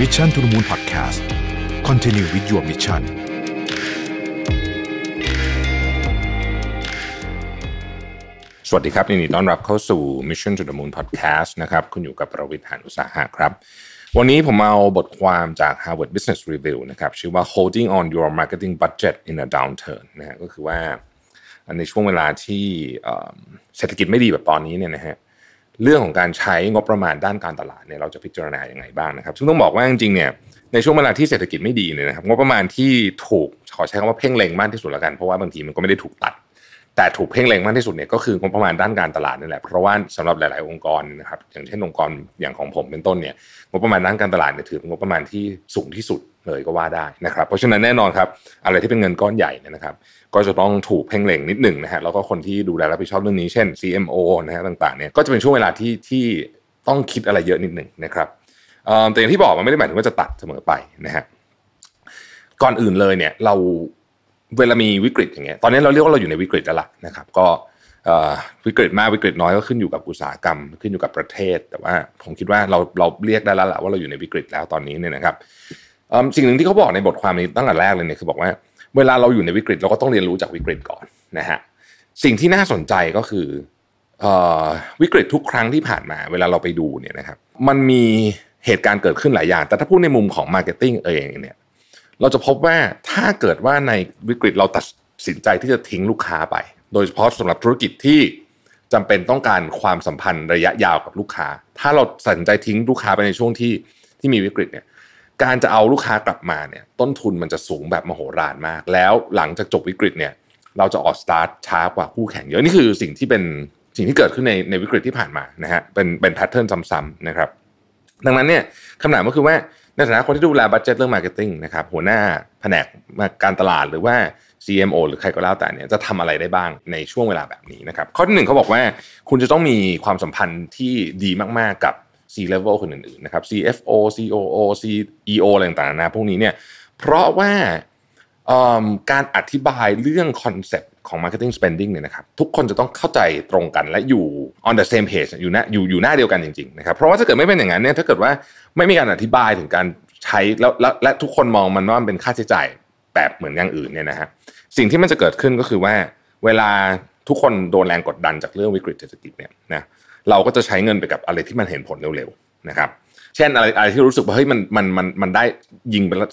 Mission to the Moon Podcast continue with your mission สวัสดีครับยินดีต้อนรับเข้าสู่ Mission to the Moon Podcast นะครับคุณอยู่กับประวิทย์หานอุตสาหะครับ วันนี้ผมเอาบทความจาก Harvard Business Review นะครับชื่อว่า Holding on Your Marketing Budget in a Downturn นะฮะก็คือว่าในช่วงเวลาที่เศรษฐกิจไม่ดีแบบตอนนี้เนี่ยนะฮะ เรื่องของการใช้งบประมาณด้านการตลาดเนี่ยเราจะพิจารณาอย่างไงบ้างนะครับซึ่งต้องบอกว่าจริงๆเนี่ยในช่วงเวลาที่เศรษฐกิจไม่ดีเนี่ยนะครับงบประมาณที่ถูกขอใช้คำว่าเพ่งเล็งมากที่สุดแล้วกันเพราะว่าบางทีมันก็ไม่ได้ถูกตัด แต่ถูกเพ่งเล็งมากที่สุดเนี่ยก็คืองบประมาณด้านการตลาดนี่แหละเพราะว่าสำหรับหลาย ๆ องค์กรนะครับอย่างเช่นองค์กรอย่างของผมเป็นต้นเนี่ยงบประมาณด้านการตลาดเนี่ยถือเป็นงบประมาณที่สูงที่สุดเลยก็ว่าได้นะครับเพราะฉะนั้นแน่นอนครับอะไรที่เป็นเงินก้อนใหญ่นะครับ ก็จะต้องถูกเพ่งเล็งนิดหนึ่งนะฮะแล้วก็คนที่ดูแลรับผิดชอบเรื่องนี้เช่น CMO นะฮะต่างๆเนี่ยก็จะเป็นช่วงเวลาที่ที่ต้องคิดอะไรเยอะนิดหนึ่งนะครับแต่อย่างที่บอกมันไม่ได้หมายถึงว่าจะตัดเสมอไปนะฮะก่อนอื่นเลยเนี่ยเรา เวลามีวิกฤตอย่างเงี้ยตอนนี้เราเรียกว่าเราอยู่ในวิกฤตแล้วล่ะนะครับ ก็วิกฤตมากวิกฤตน้อยก็ขึ้นอยู่กับอุตสาหกรรม ขึ้นอยู่กับประเทศ แต่ว่าผมคิดว่าเราเราเรียกได้แล้วล่ะว่าเราอยู่ในวิกฤตแล้วตอนนี้เนี่ยนะครับสิ่งหนึ่งที่เขาบอกในบทความนี้ตั้งแต่แรกเลยเนี่ยคือบอกว่า เวลาเราอยู่ในวิกฤตเราก็ต้องเรียนรู้จากวิกฤตก่อนนะฮะสิ่งที่น่าสนใจก็คืออวิกฤตทุกครั้งที่ผ่านมาเวลาเราไปดูเนี่ยนะครับมันมีเหตุการณ์เกิดขึ้นหลายอย่าง แต่ถ้าพูดในมุมของ marketing เองเนี่ย เราจะพบว่าถ้าเกิดว่าในวิกฤตเราตัดสินใจที่จะทิ้งลูกค้าไป โดยเฉพาะสำหรับธุรกิจที่จำเป็นต้องการความสัมพันธ์ระยะยาวกับลูกค้า ถ้าเราตัดสินใจทิ้งลูกค้าไปในช่วงที่ที่มีวิกฤตเนี่ยการจะเอาลูกค้ากลับมาเนี่ยต้นทุนมันจะสูงแบบมโหฬารมาก แล้วหลังจากจบวิกฤตเนี่ยเราจะออกสตาร์ทช้ากว่าคู่แข่งเยอะนี่คือสิ่งที่เป็นสิ่งที่เกิดขึ้นในในวิกฤตที่ผ่านมานะฮะเป็นเป็น pattern ซ้ำๆนะครับ ดังนั้นเนี่ยคำถามก็คือว่าในฐานะคนที่ดูแล budget เรื่อง marketing นะครับหัวหน้าแผนกการตลาดหรือว่า CMO หรือใครก็แล้วแต่เนี่ยจะทำอะไรได้บ้างในช่วงเวลาแบบนี้นะครับข้อที่หนึ่งเขาบอกว่าคุณจะต้องมีความสัมพันธ์ที่ดีมากๆกับ C level คนอื่นๆนะครับ CFO COO CEO อะไรต่างๆนะพวกนี้เนี่ยเพราะว่า การอธิบายเรื่อง concept ของ marketing spending เนี่ยนะครับทุกคนจะต้องเข้าใจตรงกันและอยู่ on the same page อยู่หน้าอยู่อยู่หน้าเดียวกันจริงๆนะครับเพราะว่าถ้าเกิดไม่เป็นอย่างนั้นเนี่ยถ้าเกิดว่าไม่มีการอธิบายถึงการใช้แล้วและและทุกคนมองมันว่ามันเป็นค่าใช้จ่ายแบบเหมือนอย่างอื่นเนี่ยนะฮะสิ่งที่มันจะเกิดขึ้นก็คือว่าเวลาทุกคนโดนแรงกดดันจากเรื่องวิกฤตเศรษฐกิจเนี่ยนะเราก็จะใช้เงินไปกับอะไรที่มันเห็นผลเร็วๆนะครับ เช่นอะไรอะไรที่รู้สึกว่าเฮ้ยมันมันมันมันได้ยิงไปแล้ว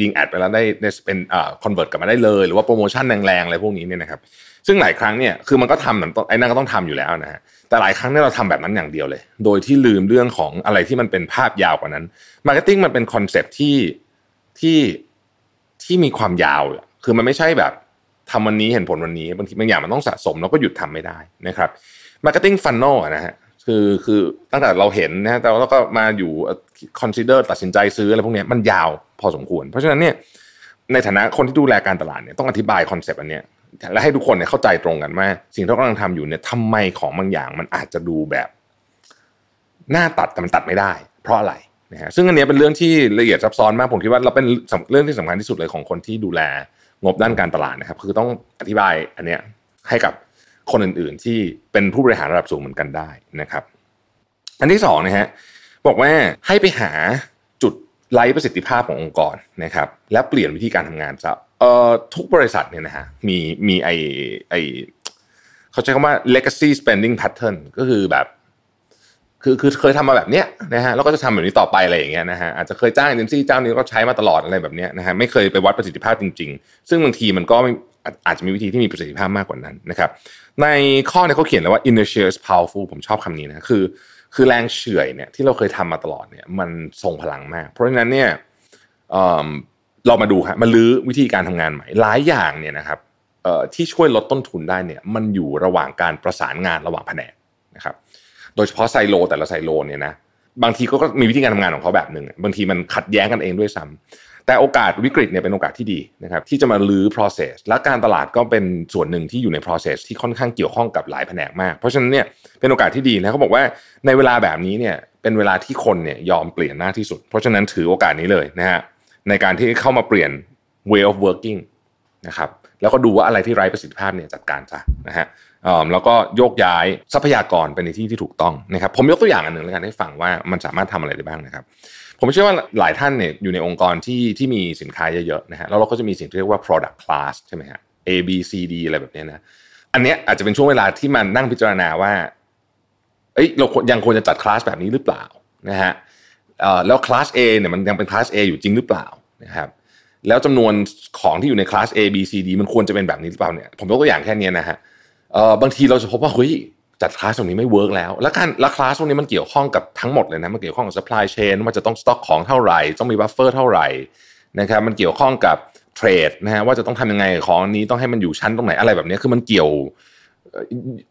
ยิง ad ไปแล้วได้ได้เป็นเอ่อ convert กลับมาได้เลยหรือว่าโปรโมชั่นแรงๆอะไรพวกนี้เนี่ยนะครับซึ่งหลายครั้งเนี่ยคือมันก็ทำเหมือนไอ้นั่นก็ต้องทำอยู่แล้วนะฮะแต่หลายครั้งเนี่ยเราทำแบบนั้นอย่างเดียวเลย โดยที่ลืมเรื่องของอะไรที่มันเป็นภาพยาวกว่านั้น marketing มันเป็น concept ที่ที่ที่มีความยาว คือมันไม่ใช่แบบทำวันนี้เห็นผลวันนี้บางทีบางอย่างมันต้องสะสมแล้วก็หยุดทำไม่ได้นะครับ marketing funnel นะฮะ คือคือตั้งแต่เราเห็นนะแต่เราก็มาอยู่ consider ตัดสินใจซื้ออะไรพวกนี้มันยาวพอสมควร เพราะฉะนั้นเนี่ยในฐานะคนที่ดูแลการตลาดเนี่ยต้องอธิบาย concept อันเนี้ยและให้ทุกคนเนี่ยเข้าใจตรงกันว่า สิ่งที่เรากำลังทำอยู่เนี่ยทำไมของบางอย่างมันอาจจะดูแบบน่าตัดแต่มันตัดไม่ได้ เพราะอะไรนะฮะซึ่งอันนี้เป็นเรื่องที่ละเอียดซับซ้อนมากผมคิดว่าเราเป็นเรื่องที่สำคัญที่สุดเลยของคนที่ดูแลงบด้านการตลาดนะครับ คือต้องอธิบายอันเนี้ยให้กับ คนอื่นๆ ที่เป็นผู้บริหารระดับสูงเหมือนกันได้นะครับ อันที่สองนะฮะบอกว่าให้ไปหาจุดไร้ประสิทธิภาพขององค์กรนะครับ และเปลี่ยนวิธีการทำงานซะเอ่อทุกบริษัทเนี่ยนะฮะมีมีไอไอเขาใช้คำว่า legacy spending pattern ก็คือแบบคือคือเคยทำมาแบบเนี้ยนะฮะแล้วก็จะทำแบบนี้ต่อไปอะไรอย่างเงี้ยนะฮะอาจจะเคยจ้างเอเจนซี่เจ้านี้ก็ใช้มาตลอดอะไรแบบเนี้ยนะฮะไม่เคยไปวัดประสิทธิภาพจริง ๆ ซึ่งบางทีมันก็ อาจจะมีวิธีที่มีประสิทธิภาพมากกว่านั้นนะครับ ในข้อเนี่ยเขาเขียนเลยว่า inertia is powerful ผมชอบคำนี้นะคือ คือแรงเฉื่อยเนี่ยที่เราเคยทำมาตลอดเนี่ยมันทรงพลังมาก เพราะฉะนั้นเนี่ยเรามาดูฮะมาลื้อวิธีการทำงานใหม่หลายอย่างเนี่ยนะครับที่ช่วยลดต้นทุนได้เนี่ยมันอยู่ระหว่างการประสานงานระหว่างแผนกนะครับ โดยเฉพาะไซโล แต่ละไซโลเนี่ยนะบางทีก็มีวิธีการทำงานของเขาแบบหนึ่งบางทีมันขัดแย้งกันเองด้วยซ้ำ แต่โอกาสวิกฤตเนี่ยเป็นโอกาสที่ดีนะครับที่จะมาลื้อ process และการตลาดก็เป็นส่วนหนึ่งที่อยู่ใน process ที่ค่อนข้างเกี่ยวข้องกับหลายแผนกมาก เพราะฉะนั้นเนี่ยเป็นโอกาสที่ดีนะเขาบอกว่าในเวลาแบบนี้เนี่ยเป็นเวลาที่คนเนี่ยยอมเปลี่ยนหน้าที่สุด เพราะฉะนั้นถือโอกาสนี้เลยนะฮะในการที่เข้ามาเปลี่ยน way of working นะครับแล้วก็ดูว่าอะไรที่ไร้ประสิทธิภาพเนี่ยจัดการซะนะฮะ แล้วก็โยกย้ายทรัพยากรไปในที่ที่ถูกต้องนะครับผมยกตัวอย่างอันหนึ่งแล้วกันให้ฟังว่ามันสามารถทำอะไรได้บ้างนะครับ ผมเชื่อว่าหลายท่านเนี่ยอยู่ในองค์กรที่ที่มีสินค้าเยอะๆนะฮะแล้วเราก็จะมีสิ่งที่เรียกว่า product class ใช่ไหมฮะ A B C D อะไรแบบนี้นะอันเนี้ยอาจจะเป็นช่วงเวลาที่มันนั่งพิจารณาว่าเอ้ยเรายังควรจะจัดคลาสแบบนี้หรือเปล่านะฮะแล้วคลาส A เนี่ยมันยังเป็นคลาส A อยู่จริงหรือเปล่านะครับแล้วจำนวนของที่อยู่ในคลาส A B C D มันควรจะเป็นแบบนี้หรือเปล่าเนี่ยผมยกตัวอย่างแค่นี้นะฮะ บางทีเราจะพบว่าเฮ้ยจัดคลาสตรงนี้ไม่ work แล้ว แล้วการแล้วคลาสตรงนี้มันเกี่ยวข้องกับทั้งหมดเลยนะ มันเกี่ยวข้องกับ supply chain ว่าจะต้องสต็อกของเท่าไหร่ ต้องมี buffer เท่าไหร่นะครับ มันเกี่ยวข้องกับ trade นะฮะว่าจะต้องทำยังไงของนี้ต้องให้มันอยู่ชั้นตรงไหนอะไรแบบนี้คือมันเกี่ยว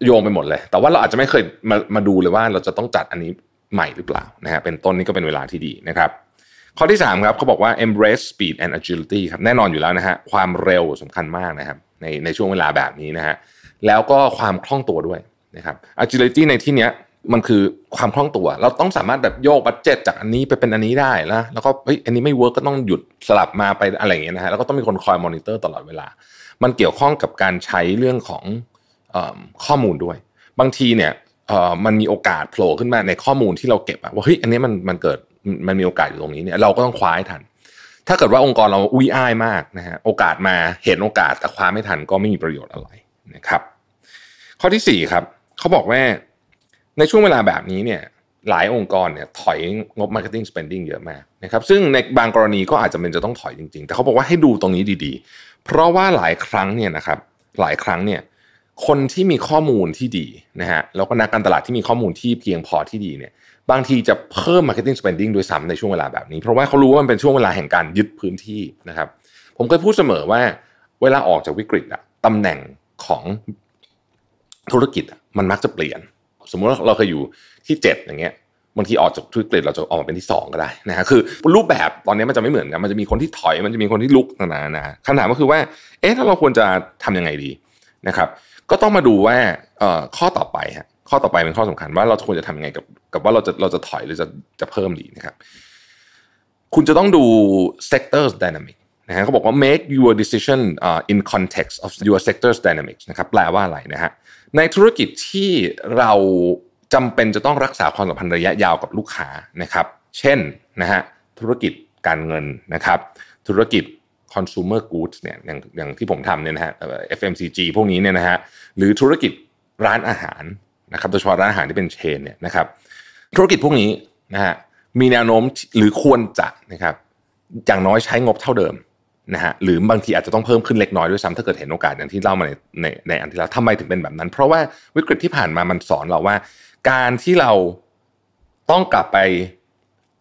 โยงไปหมดเลย แต่ว่าเราอาจจะไม่เคยมามาดูเลยว่าเราจะต้องจัดอันนี้ใหม่หรือเปล่านะฮะ เป็นต้นนี้ก็เป็นเวลาที่ดีนะครับ ข้อที่3ครับเขาบอกว่า embrace speed and agility ครับ แน่นอนอยู่แล้วนะฮะ ความเร็วสำคัญมากนะครับในในช่วงเวลาแบบนี้นะฮะ แล้วก็ความคล่องตัวด้วยนะครับ agility ในที่เนี้ยมันคือความคล่องตัว เราต้องสามารถแบบโยก budget จากอันนี้ไปเป็นอันนี้ได้แล้วแล้วก็เฮ้ยอันนี้ไม่ work ก็ต้องหยุดสลับมาไปอะไรอย่างเงี้ยนะฮะแล้วก็ต้องมีคนคอยมอนิเตอร์ตลอดเวลา มันเกี่ยวข้องกับการใช้เรื่องของข้อมูลด้วย บางทีเนี่ยมันมีโอกาสโผล่ขึ้นมาในข้อมูลที่เราเก็บอะว่าเฮ้ยอันนี้มันมันเกิดมันมีโอกาสอยู่ตรงนี้เนี่ยเราก็ต้องคว้าให้ทัน ถ้าเกิดว่าองค์กรเราอุ้ยอ้ายมากนะฮะโอกาสมาเห็นโอกาสแต่คว้าไม่ทันก็ไม่มีประโยชน์อะไรนะครับ ข้อที่4ครับเขาบอกว่าในช่วงเวลาแบบนี้เนี่ยหลายองค์กรเนี่ยถอยงบ marketing spending เยอะมากนะครับซึ่งในบางกรณีก็อาจจะเป็นจะต้องถอยจริงๆ แต่เขาบอกว่าให้ดูตรงนี้ดีๆ เพราะว่าหลายครั้งเนี่ยนะครับหลายครั้งเนี่ยคนที่มีข้อมูลที่ดีนะฮะแล้วก็นักการตลาดที่มีข้อมูลที่เพียงพอที่ดีเนี่ยบางทีจะเพิ่ม marketing spending ด้วยซ้ำในช่วงเวลาแบบนี้ เพราะว่าเขารู้ว่ามันเป็นช่วงเวลาแห่งการยึดพื้นที่นะครับผมเคยพูดเสมอว่าเวลาออกจากวิกฤตอะตำแหน่งของ ธุรกิจมันมักจะเปลี่ยน สมมุติว่าเราเคยอยู่ที่ 7 อย่างเงี้ยบางทีออกจากธุรกิจเราจะออกมาเป็นที่ 2 ก็ได้นะฮะคือรูปแบบตอนนี้มันจะไม่เหมือนกันมันจะมีคนที่ถอยมันจะมีคนที่ลุกต่านะคำถามก็คือว่าเอ๊ะถ้าเราควรจะทํำยังไงดีนะครับ ก็ต้องมาดูว่าข้อต่อไปฮะข้อต่อไปเป็นข้อสำคัญว่าเราควรจะทำยังไงกับกับว่าเราจะเราจะถอยหรือจะจะเพิ่มดีนะครับ คุณจะต้องดู sector dynamic นะฮะเขาบอกว่า make your decision uh, in context of your sector's dynamics นะครับแปลว่าอะไรนะฮะในธุรกิจที่เราจำเป็นจะต้องรักษาความสัมพันธ์ระยะยาวกับลูกค้านะครับ เช่นนะฮะธุรกิจการเงินนะครับ ธุรกิจ consumer goods เนี่ยอย่างอย่างที่ผมทำเนี่ยนะฮะ FMCG พวกนี้เนี่ยนะฮะหรือธุรกิจร้านอาหารนะครับโดยเฉพาะร้านอาหารที่เป็นเชนเนี่ยนะครับ ธุรกิจพวกนี้นะฮะมีแนวโน้มหรือควรจะนะครับอย่างน้อยใช้งบเท่าเดิม นะฮะหรือบางทีอาจจะต้องเพิ่มขึ้นเล็กน้อยด้วยซ้ำถ้าเกิดเห็นโอกาสอย่างที่เล่ามาในในในอันที่แล้วทำไมถึงเป็นแบบนั้น เพราะว่าวิกฤตที่ผ่านมามันสอนเราว่า การที่เราต้องกลับไป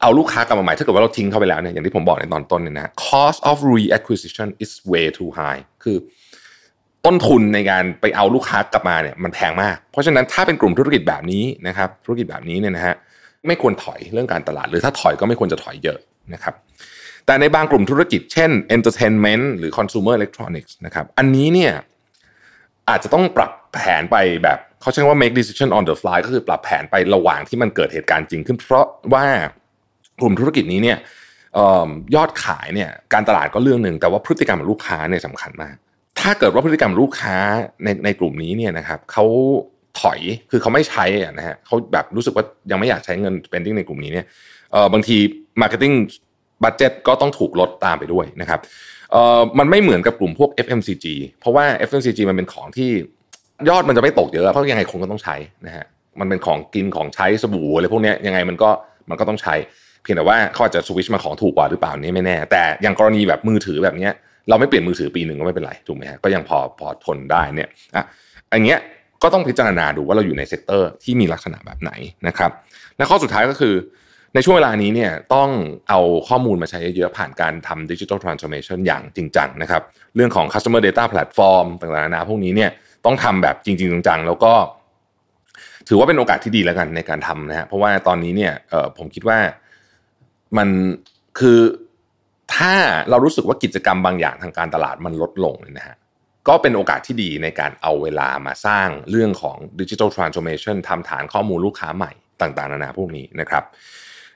เอาลูกค้ากลับมาใหม่ถ้าเกิดว่าเราทิ้งเขาไปแล้วเนี่ยอย่างที่ผมบอกในตอนต้นเนี่ยนะ cost of reacquisition is way too high คือ ต้นทุนในการไปเอาลูกค้ากลับมาเนี่ยมันแพงมาก เพราะฉะนั้นถ้าเป็นกลุ่มธุรกิจแบบนี้นะครับธุรกิจแบบนี้เนี่ยนะฮะไม่ควรถอยเรื่องการตลาด หรือถ้าถอยก็ไม่ควรจะถอยเยอะนะครับ แต่ในบางกลุ่มธุรกิจเช่น entertainment หรือ consumer electronics นะครับอันนี้เนี่ยอาจจะต้องปรับแผนไปแบบเขาใช้ว่า make decision on the fly ก็คือปรับแผนไประหว่างที่มันเกิดเหตุการณ์จริงขึ้น เพราะว่ากลุ่มธุรกิจนี้เนี่ยยอดขายเนี่ยการตลาดก็เรื่องหนึ่งแต่ว่าพฤติกรรมของลูกค้าเนี่ยสำคัญมาก ถ้าเกิดว่าพฤติกรรมลูกค้าในในกลุ่มนี้เนี่ยนะครับเขาถอยคือเขาไม่ใช้นะฮะเขาแบบรู้สึกว่ายังไม่อยากใช้เงิน spending ในกลุ่มนี้เนี่ยบางที marketing บัตเจ็ตก็ต้องถูกลดตามไปด้วยนะครับเอ่อมันไม่เหมือนกับกลุ่มพวก FMCG เพราะว่า FMCG มันเป็นของที่ยอดมันจะไม่ตกเยอะเพราะยังไงคนก็ต้องใช้นะฮะมันเป็นของกินของใช้สบู่อะไรพวกนี้ยังไงมันก็มันก็ต้องใช้ เพียงแต่ว่าเขาอาจจะสวิชมาของถูกกว่าหรือเปล่านี่ไม่แน่ แต่อย่างกรณีแบบมือถือแบบนี้เราไม่เปลี่ยนมือถือปีหนึ่งก็ไม่เป็นไรถูกไหมฮะก็ยังพอพอทนได้เนี่ยอะอันเนี้ยก็ต้องพิจารณาดูว่าเราอยู่ใน sector ที่มีลักษณะแบบไหนนะครับและข้อสุดท้ายก็คือ ในช่วงเวลานี้เนี่ยต้องเอาข้อมูลมาใช้เยอะผ่านการทำ digital transformation อย่างจริงจังนะครับเรื่องของ customer data platform ต่างๆนานาพวกนี้เนี่ยต้องทำแบบจริง ๆ จังๆ แล้วก็ ถือว่าเป็นโอกาสที่ดีแล้วกันในการทำนะฮะเพราะว่าตอนนี้เนี่ยผมคิดว่ามันคือถ้าเรารู้สึกว่ากิจกรรมบางอย่างทางการตลาดมันลดลงเลยนะฮะก็เป็นโอกาสที่ดีในการเอาเวลามาสร้างเรื่องของดิจิทัลทรานส์โอมชันทำฐานข้อมูลลูกค้าใหม่ต่างๆ นานาพวกนี้นะครับ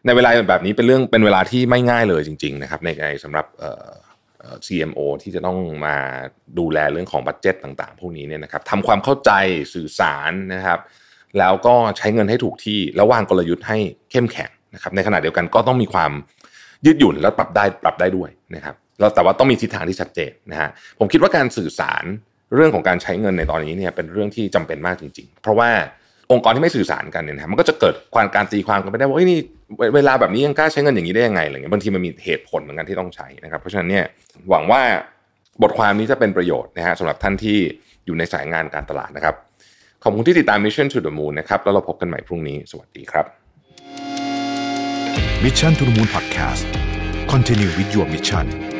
ในเวลาแบบนี้เป็นเรื่องเป็นเวลาที่ไม่ง่ายเลยจริง ๆ นะครับ ในในสำหรับเอ่อ CMO ที่จะต้องมาดูแลเรื่องของบัตเจ็ตต่างๆ พวกนี้เนี่ยนะครับทำความเข้าใจสื่อสารนะครับ แล้วก็ใช้เงินให้ถูกที่แล้ววางกลยุทธ์ให้เข้มแข็งนะครับ ในขณะเดียวกันก็ต้องมีความยืดหยุ่นและปรับได้ปรับได้ด้วยนะครับแล้วแต่ว่าต้องมีทิศทางที่ชัดเจนนะฮะผมคิดว่าการสื่อสารเรื่องของการใช้เงินในตอนนี้เนี่ยเป็นเรื่องที่จำเป็นมากจริง ๆ เพราะว่า องค์กรที่ไม่สื่อสารกันเนี่ยนะมันก็จะเกิดความการตีความกันไม่ได้ว่าเฮ้ยนี่เวเวลาแบบนี้ยังกล้าใช้เงินอย่างนี้ได้ยังไงอะไรเงี้ยบางทีมันมีเหตุผลเหมือนกันที่ต้องใช้นะครับ เพราะฉะนั้นเนี่ยหวังว่าบทความนี้จะเป็นประโยชน์นะฮะสำหรับท่านที่อยู่ในสายงานการตลาดนะครับขอบคุณที่ติดตาม Mission to the Moon นะครับแล้วเราพบกันใหม่พรุ่งนี้สวัสดีครับ Mission to the Moon Podcast Continue with your mission